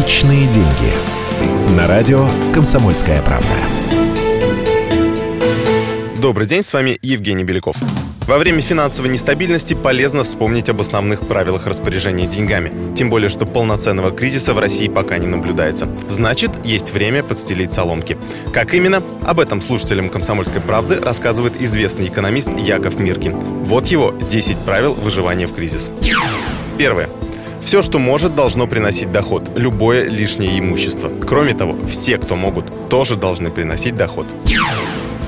Личные деньги. На радио «Комсомольская правда». Добрый день, с вами Евгений Беляков. Во время финансовой нестабильности полезно вспомнить об основных правилах распоряжения деньгами. Тем более, что полноценного кризиса в России пока не наблюдается. Значит, есть время подстелить соломки. Как именно? Об этом слушателям «Комсомольской правды» рассказывает известный экономист Яков Миркин. Вот его 10 правил выживания в кризис. Первое. Все, что может, должно приносить доход. Любое лишнее имущество. Кроме того, все, кто могут, тоже должны приносить доход.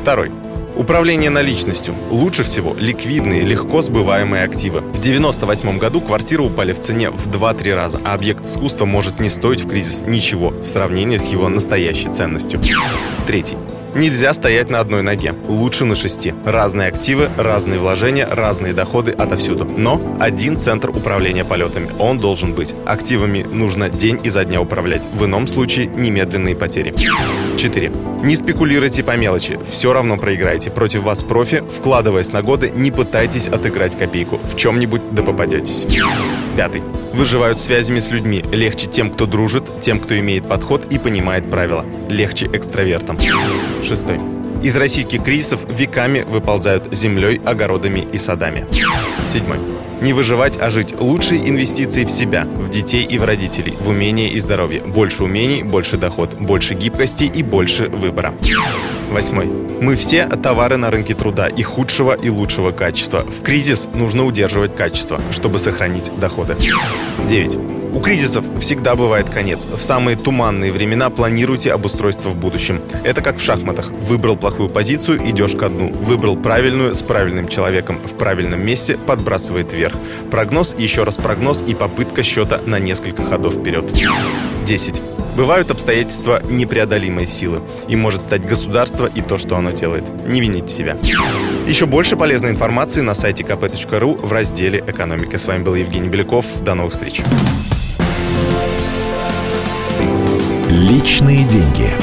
Второй. Управление наличностью. Лучше всего ликвидные, легко сбываемые активы. В 98 году квартиры упали в цене в 2-3 раза, а объект искусства может не стоить в кризис ничего в сравнении с его настоящей ценностью. Третий. Нельзя стоять на одной ноге. Лучше на шести. Разные активы, разные вложения, разные доходы отовсюду. Но один центр управления полетами. Он должен быть. Активами нужно день изо дня управлять. В ином случае немедленные потери. 4. Не спекулируйте по мелочи. Все равно проиграете. Против вас профи. Вкладываясь на годы, не пытайтесь отыграть копейку. В чем-нибудь да попадетесь. Пятый. Выживают связями с людьми. Легче тем, кто дружит, тем, кто имеет подход и понимает правила. Легче экстравертам. Шестой. Из российских кризисов веками выползают землей, огородами и садами. Седьмой. Не выживать, а жить. Лучшие инвестиции в себя, в детей и в родителей, в умение и здоровье. Больше умений, больше доход, больше гибкости и больше выбора. Восьмой. Мы все товары на рынке труда и худшего, и лучшего качества. В кризис нужно удерживать качество, чтобы сохранить доходы. Девять. У кризисов всегда бывает конец. В самые туманные времена планируйте обустройство в будущем. Это как в шахматах. Выбрал плохую позицию, идешь ко дну. Выбрал правильную, с правильным человеком в правильном месте, подбрасывает вверх. Прогноз, еще раз прогноз и попытка счета на несколько ходов вперед. 10. Бывают обстоятельства непреодолимой силы. И может стать государство и то, что оно делает. Не вините себя. Еще больше полезной информации на сайте kp.ru в разделе «Экономика». С вами был Евгений Беляков. До новых встреч. Личные деньги.